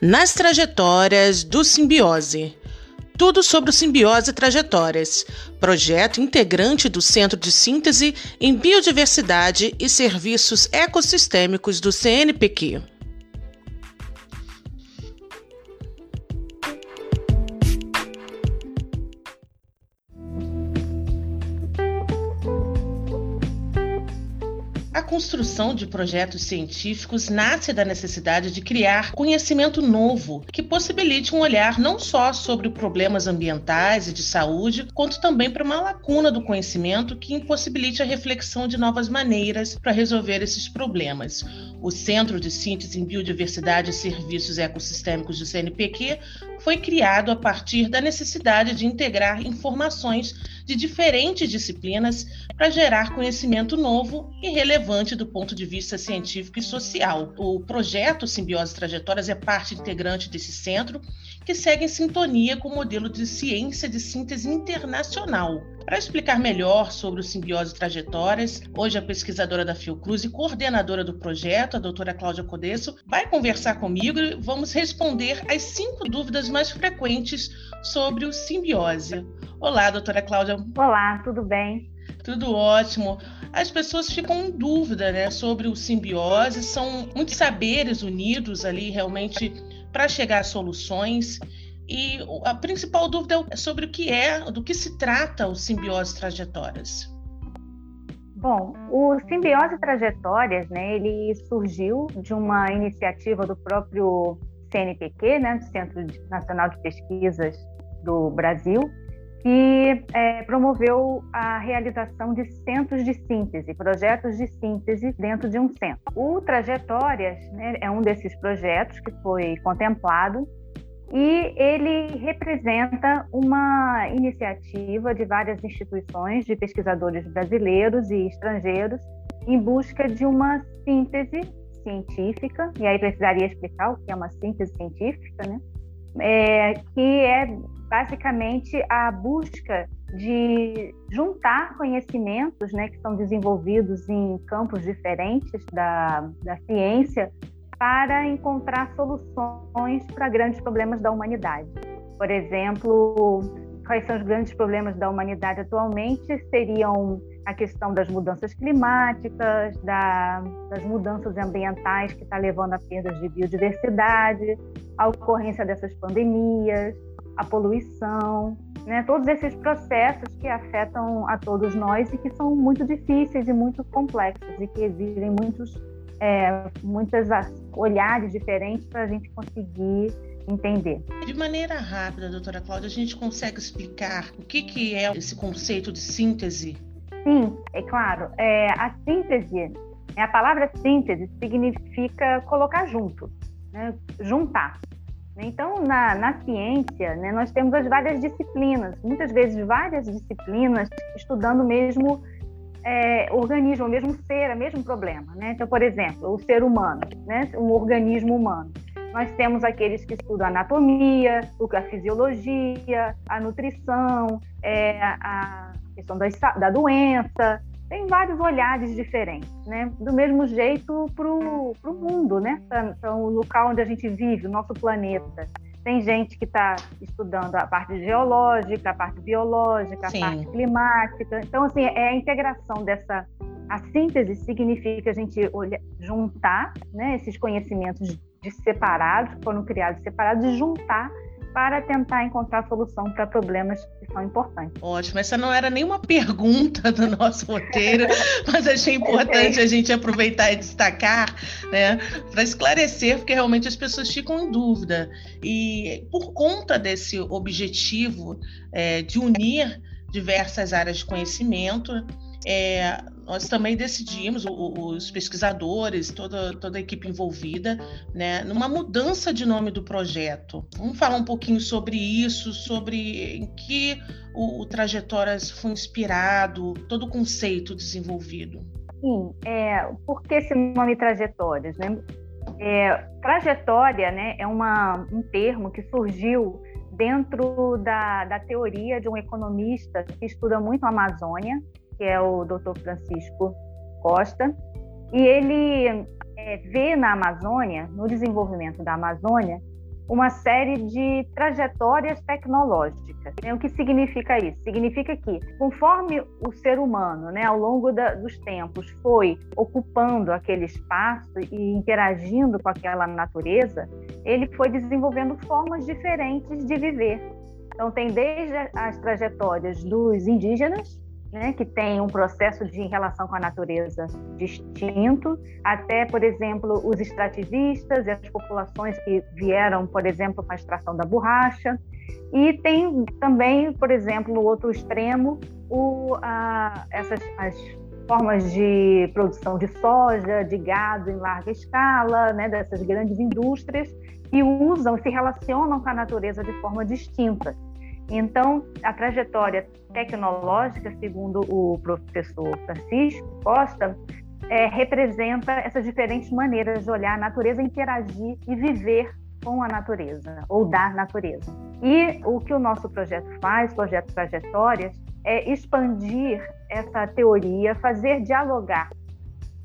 nas trajetórias do Simbiose. Tudo sobre o Simbiose Trajetórias, projeto integrante do Centro de Síntese em Biodiversidade e Serviços Ecossistêmicos do CNPq. Construção de projetos científicos nasce da necessidade de criar conhecimento novo que possibilite um olhar não só sobre problemas ambientais e de saúde, quanto também para uma lacuna do conhecimento que impossibilite a reflexão de novas maneiras para resolver esses problemas. O Centro de Síntese em Biodiversidade e Serviços Ecossistêmicos do CNPq foi criado a partir da necessidade de integrar informações de diferentes disciplinas para gerar conhecimento novo e relevante do ponto de vista científico e social. O projeto Simbiose Trajetórias é parte integrante desse centro, que segue em sintonia com o modelo de ciência de síntese internacional. Para explicar melhor sobre o Simbiose Trajetórias, hoje a pesquisadora da Fiocruz e coordenadora do projeto, a doutora Cláudia Codesso, vai conversar comigo e vamos responder as cinco dúvidas mais frequentes sobre o simbiose. Olá, doutora Cláudia. Olá, tudo bem? Tudo ótimo. As pessoas ficam em dúvida né, sobre o simbiose, são muitos saberes unidos ali realmente para chegar a soluções. E a principal dúvida é sobre o que é, do que se trata o simbiose trajetórias. Bom, o simbiose trajetórias, né, ele surgiu de uma iniciativa do próprio CNPq, né, Centro Nacional de Pesquisas do Brasil, que é, promoveu a realização de centros de síntese, projetos de síntese dentro de um centro. O Trajetórias né, é um desses projetos que foi contemplado e ele representa uma iniciativa de várias instituições de pesquisadores brasileiros e estrangeiros em busca de uma síntese científica, e aí precisaria explicar o que é uma síntese científica, né? É, que é basicamente a busca de juntar conhecimentos né, que são desenvolvidos em campos diferentes da, da ciência para encontrar soluções para grandes problemas da humanidade. Por exemplo, quais são os grandes problemas da humanidade atualmente? Seriam a questão das mudanças climáticas, da, das mudanças ambientais que está levando a perdas de biodiversidade, a ocorrência dessas pandemias, a poluição, né? todos esses processos que afetam a todos nós e que são muito difíceis e muito complexos e que exigem muitos, é, muitos olhares diferentes para a gente conseguir entender. De maneira rápida, doutora Cláudia, a gente consegue explicar o que, que é esse conceito de síntese? Sim, é claro. É, a síntese, a palavra síntese significa colocar junto, né? juntar. Então, na, na ciência, né, nós temos as várias disciplinas, muitas vezes várias disciplinas estudando o mesmo é, organismo, o mesmo ser, o mesmo problema. Né? Então, por exemplo, o ser humano, né, um organismo humano. Nós temos aqueles que estudam a anatomia, a fisiologia, a nutrição, é, a questão da, da doença, tem vários olhares diferentes, né? Do mesmo jeito para o mundo, né? Para o local onde a gente vive, o nosso planeta. Tem gente que está estudando a parte geológica, a parte biológica, Sim. a parte climática. Então, assim, é a integração dessa. A síntese significa a gente olhar, juntar né, esses conhecimentos de separados, que foram criados separados, e juntar para tentar encontrar solução para problemas que são importantes. Ótimo, essa não era nenhuma pergunta do nosso roteiro, mas achei importante a gente aproveitar e destacar, né, para esclarecer, porque realmente as pessoas ficam em dúvida. E por conta desse objetivo é, de unir diversas áreas de conhecimento, é, nós também decidimos, os pesquisadores, toda, toda a equipe envolvida, né, numa mudança de nome do projeto. Vamos falar um pouquinho sobre isso, sobre em que o, o Trajetórias foi inspirado, todo o conceito desenvolvido. Sim, é, por que esse nome Trajetórias? Né? É, trajetória né, é uma, um termo que surgiu dentro da, da teoria de um economista que estuda muito a Amazônia, que é o Dr. Francisco Costa, e ele é, vê na Amazônia, no desenvolvimento da Amazônia, uma série de trajetórias tecnológicas. Né? O que significa isso? Significa que, conforme o ser humano, né, ao longo da, dos tempos, foi ocupando aquele espaço e interagindo com aquela natureza, ele foi desenvolvendo formas diferentes de viver. Então, tem desde as trajetórias dos indígenas, né, que tem um processo de relação com a natureza distinto, até, por exemplo, os extrativistas e as populações que vieram, por exemplo, com a extração da borracha. E tem também, por exemplo, no outro extremo, o, a, essas as formas de produção de soja, de gado em larga escala, né, dessas grandes indústrias, que usam, se relacionam com a natureza de forma distinta. Então, a trajetória tecnológica, segundo o professor Francisco Costa, é, representa essas diferentes maneiras de olhar a natureza, interagir e viver com a natureza, ou da natureza. E o que o nosso projeto faz, projeto Trajetórias, é expandir essa teoria, fazer dialogar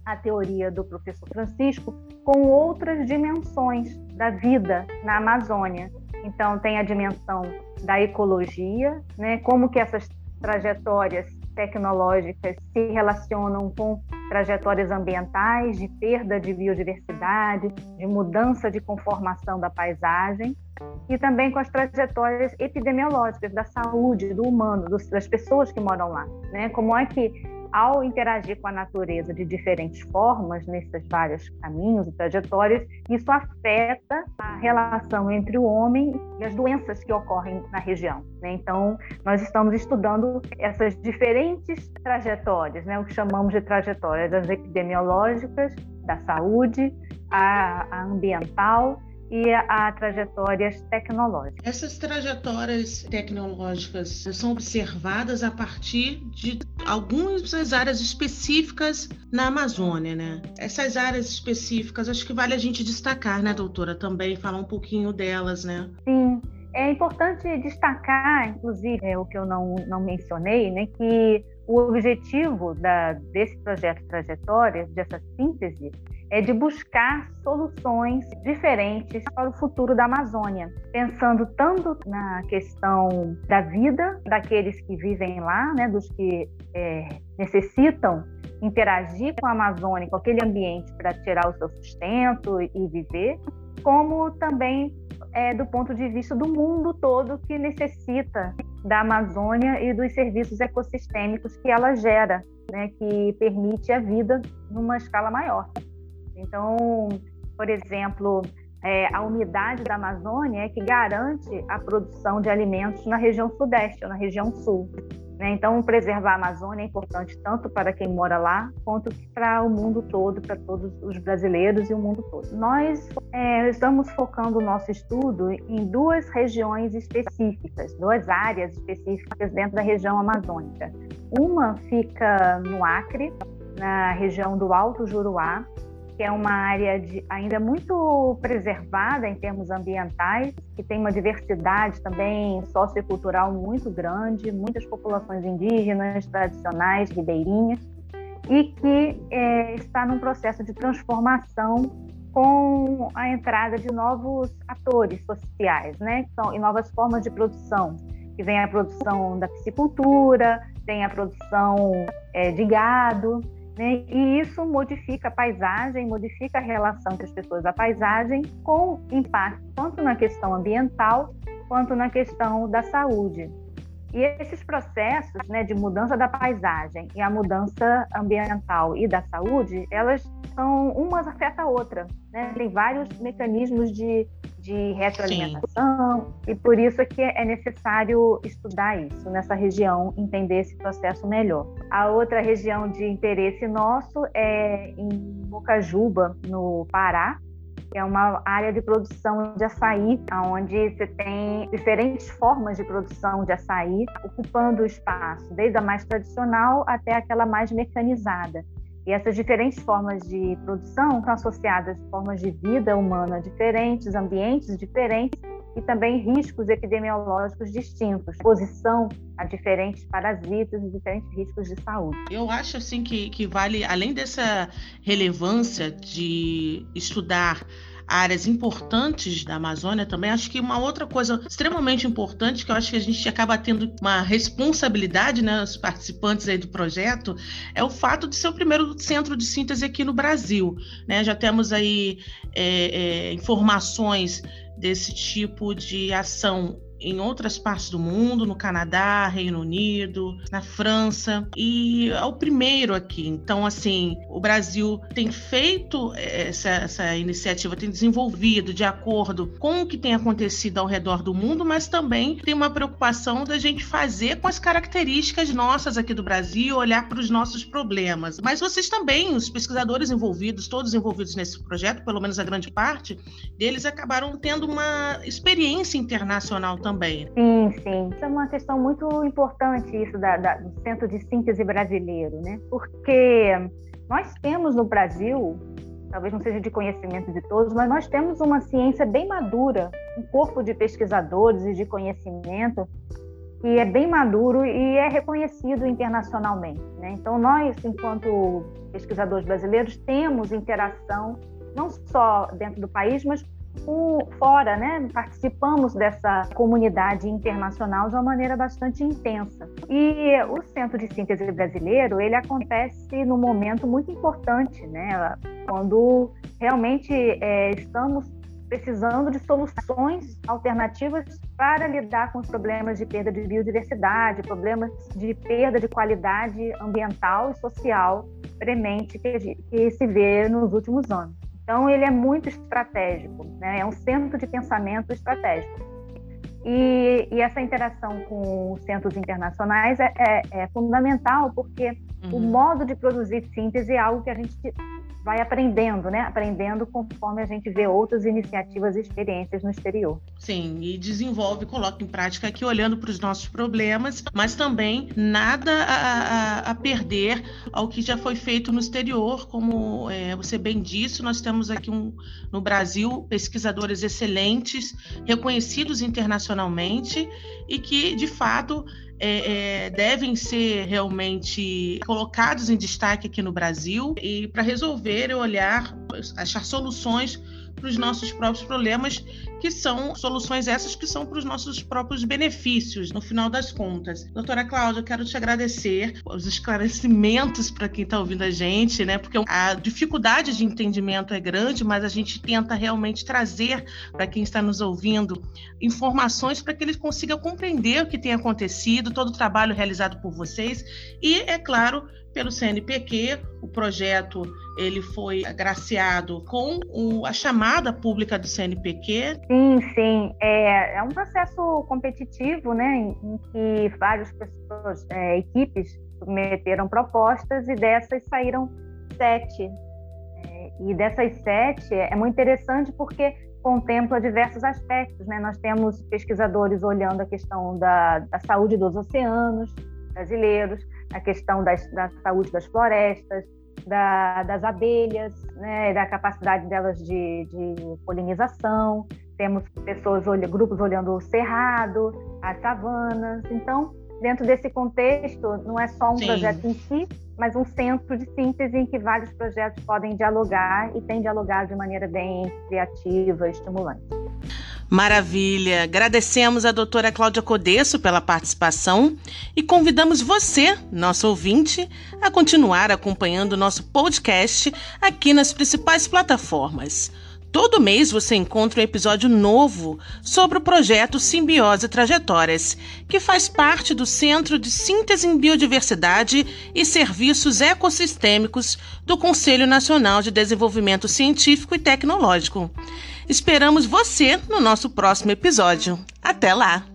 a teoria do professor Francisco com outras dimensões da vida na Amazônia. Então, tem a dimensão da ecologia, né? como que essas trajetórias tecnológicas se relacionam com trajetórias ambientais de perda de biodiversidade, de mudança de conformação da paisagem e também com as trajetórias epidemiológicas da saúde do humano, das pessoas que moram lá, né? Como é que ao interagir com a natureza de diferentes formas, nesses vários caminhos e trajetórias, isso afeta a relação entre o homem e as doenças que ocorrem na região. Né? Então, nós estamos estudando essas diferentes trajetórias, né? o que chamamos de trajetórias das epidemiológicas, da saúde, a, a ambiental e a, a trajetórias tecnológicas. Essas trajetórias tecnológicas são observadas a partir de algumas áreas específicas na Amazônia, né? Essas áreas específicas, acho que vale a gente destacar, né, doutora, também falar um pouquinho delas, né? Sim. É importante destacar, inclusive, é, o que eu não, não mencionei, né, que o objetivo da, desse projeto Trajetórias, dessa síntese, é de buscar soluções diferentes para o futuro da Amazônia, pensando tanto na questão da vida daqueles que vivem lá, né, dos que é, necessitam interagir com a Amazônia, com aquele ambiente para tirar o seu sustento e viver, como também é, do ponto de vista do mundo todo que necessita da Amazônia e dos serviços ecossistêmicos que ela gera, né, que permite a vida numa escala maior. Então, por exemplo, é, a umidade da Amazônia é que garante a produção de alimentos na região sudeste ou na região sul. Né? Então, preservar a Amazônia é importante tanto para quem mora lá, quanto para o mundo todo, para todos os brasileiros e o mundo todo. Nós é, estamos focando o nosso estudo em duas regiões específicas, duas áreas específicas dentro da região amazônica. Uma fica no Acre, na região do Alto Juruá, que é uma área de, ainda muito preservada em termos ambientais, que tem uma diversidade também sociocultural muito grande, muitas populações indígenas, tradicionais, ribeirinhas, e que é, está num processo de transformação com a entrada de novos atores sociais, né? Então, e novas formas de produção, que vem a produção da piscicultura, tem a produção é, de gado, né? E isso modifica a paisagem, modifica a relação das pessoas à paisagem, com impacto tanto na questão ambiental quanto na questão da saúde. E esses processos né, de mudança da paisagem e a mudança ambiental e da saúde, elas são umas afeta a outra. Né? Tem vários mecanismos de de retroalimentação, Sim. e por isso é que é necessário estudar isso nessa região, entender esse processo melhor. A outra região de interesse nosso é em Bocajuba, no Pará, é uma área de produção de açaí, onde você tem diferentes formas de produção de açaí, ocupando o espaço, desde a mais tradicional até aquela mais mecanizada. E essas diferentes formas de produção estão associadas a formas de vida humana diferentes, ambientes diferentes e também riscos epidemiológicos distintos, exposição a diferentes parasitas e diferentes riscos de saúde. Eu acho assim que, que vale, além dessa relevância de estudar áreas importantes da Amazônia também. Acho que uma outra coisa extremamente importante que eu acho que a gente acaba tendo uma responsabilidade, né, os participantes aí do projeto, é o fato de ser o primeiro centro de síntese aqui no Brasil. Né? Já temos aí é, é, informações desse tipo de ação em outras partes do mundo, no Canadá, Reino Unido, na França, e é o primeiro aqui. Então, assim, o Brasil tem feito essa, essa iniciativa, tem desenvolvido de acordo com o que tem acontecido ao redor do mundo, mas também tem uma preocupação da gente fazer com as características nossas aqui do Brasil, olhar para os nossos problemas. Mas vocês também, os pesquisadores envolvidos, todos envolvidos nesse projeto, pelo menos a grande parte deles, acabaram tendo uma experiência internacional também também. Sim, sim. Isso é uma questão muito importante, isso da, da, do Centro de Síntese Brasileiro, né? Porque nós temos no Brasil, talvez não seja de conhecimento de todos, mas nós temos uma ciência bem madura, um corpo de pesquisadores e de conhecimento que é bem maduro e é reconhecido internacionalmente. Né? Então, nós, enquanto pesquisadores brasileiros, temos interação não só dentro do país, mas fora, né? Participamos dessa comunidade internacional de uma maneira bastante intensa. E o Centro de Síntese Brasileiro, ele acontece num momento muito importante, né? Quando realmente é, estamos precisando de soluções alternativas para lidar com os problemas de perda de biodiversidade, problemas de perda de qualidade ambiental e social premente que, que se vê nos últimos anos. Então, ele é muito estratégico, né? é um centro de pensamento estratégico. E, e essa interação com os centros internacionais é, é, é fundamental, porque uhum. o modo de produzir síntese é algo que a gente vai aprendendo, né? Aprendendo conforme a gente vê outras iniciativas e experiências no exterior. Sim, e desenvolve, coloca em prática aqui olhando para os nossos problemas, mas também nada a, a, a, perder ao que já foi feito no exterior, como é, você bem disse, nós temos aqui um, no Brasil pesquisadores excelentes, reconhecidos internacionalmente e que, de fato, é, é, devem ser realmente colocados em destaque aqui no Brasil. E para resolver olhar, achar soluções para os nossos próprios problemas, que são soluções essas que são para os nossos próprios benefícios, no final das contas. Doutora Cláudia, eu quero te agradecer os esclarecimentos para quem está ouvindo a gente, né? Porque a dificuldade de entendimento é grande, mas a gente tenta realmente trazer para quem está nos ouvindo informações para que eles consigam compreender o que tem acontecido, todo o trabalho realizado por vocês e, é claro, pelo CNPq. O projeto ele foi agraciado com o, a chamada pública do CNPq. Sim, sim. É, é um processo competitivo, né, em, em que várias pessoas, é, equipes submeteram propostas e dessas saíram sete. É, e dessas sete é muito interessante porque contempla diversos aspectos. Né? Nós temos pesquisadores olhando a questão da, da saúde dos oceanos brasileiros, a questão das, da saúde das florestas, da, das abelhas, né, da capacidade delas de, de polinização. Temos pessoas, grupos olhando o cerrado, as savanas. Então, dentro desse contexto, não é só um Sim. projeto em si, mas um centro de síntese em que vários projetos podem dialogar e têm dialogado de maneira bem criativa e estimulante. Maravilha! Agradecemos a doutora Cláudia Codesso pela participação e convidamos você, nosso ouvinte, a continuar acompanhando nosso podcast aqui nas principais plataformas. Todo mês você encontra um episódio novo sobre o projeto Simbiose Trajetórias, que faz parte do Centro de Síntese em Biodiversidade e Serviços Ecossistêmicos do Conselho Nacional de Desenvolvimento Científico e Tecnológico. Esperamos você no nosso próximo episódio. Até lá!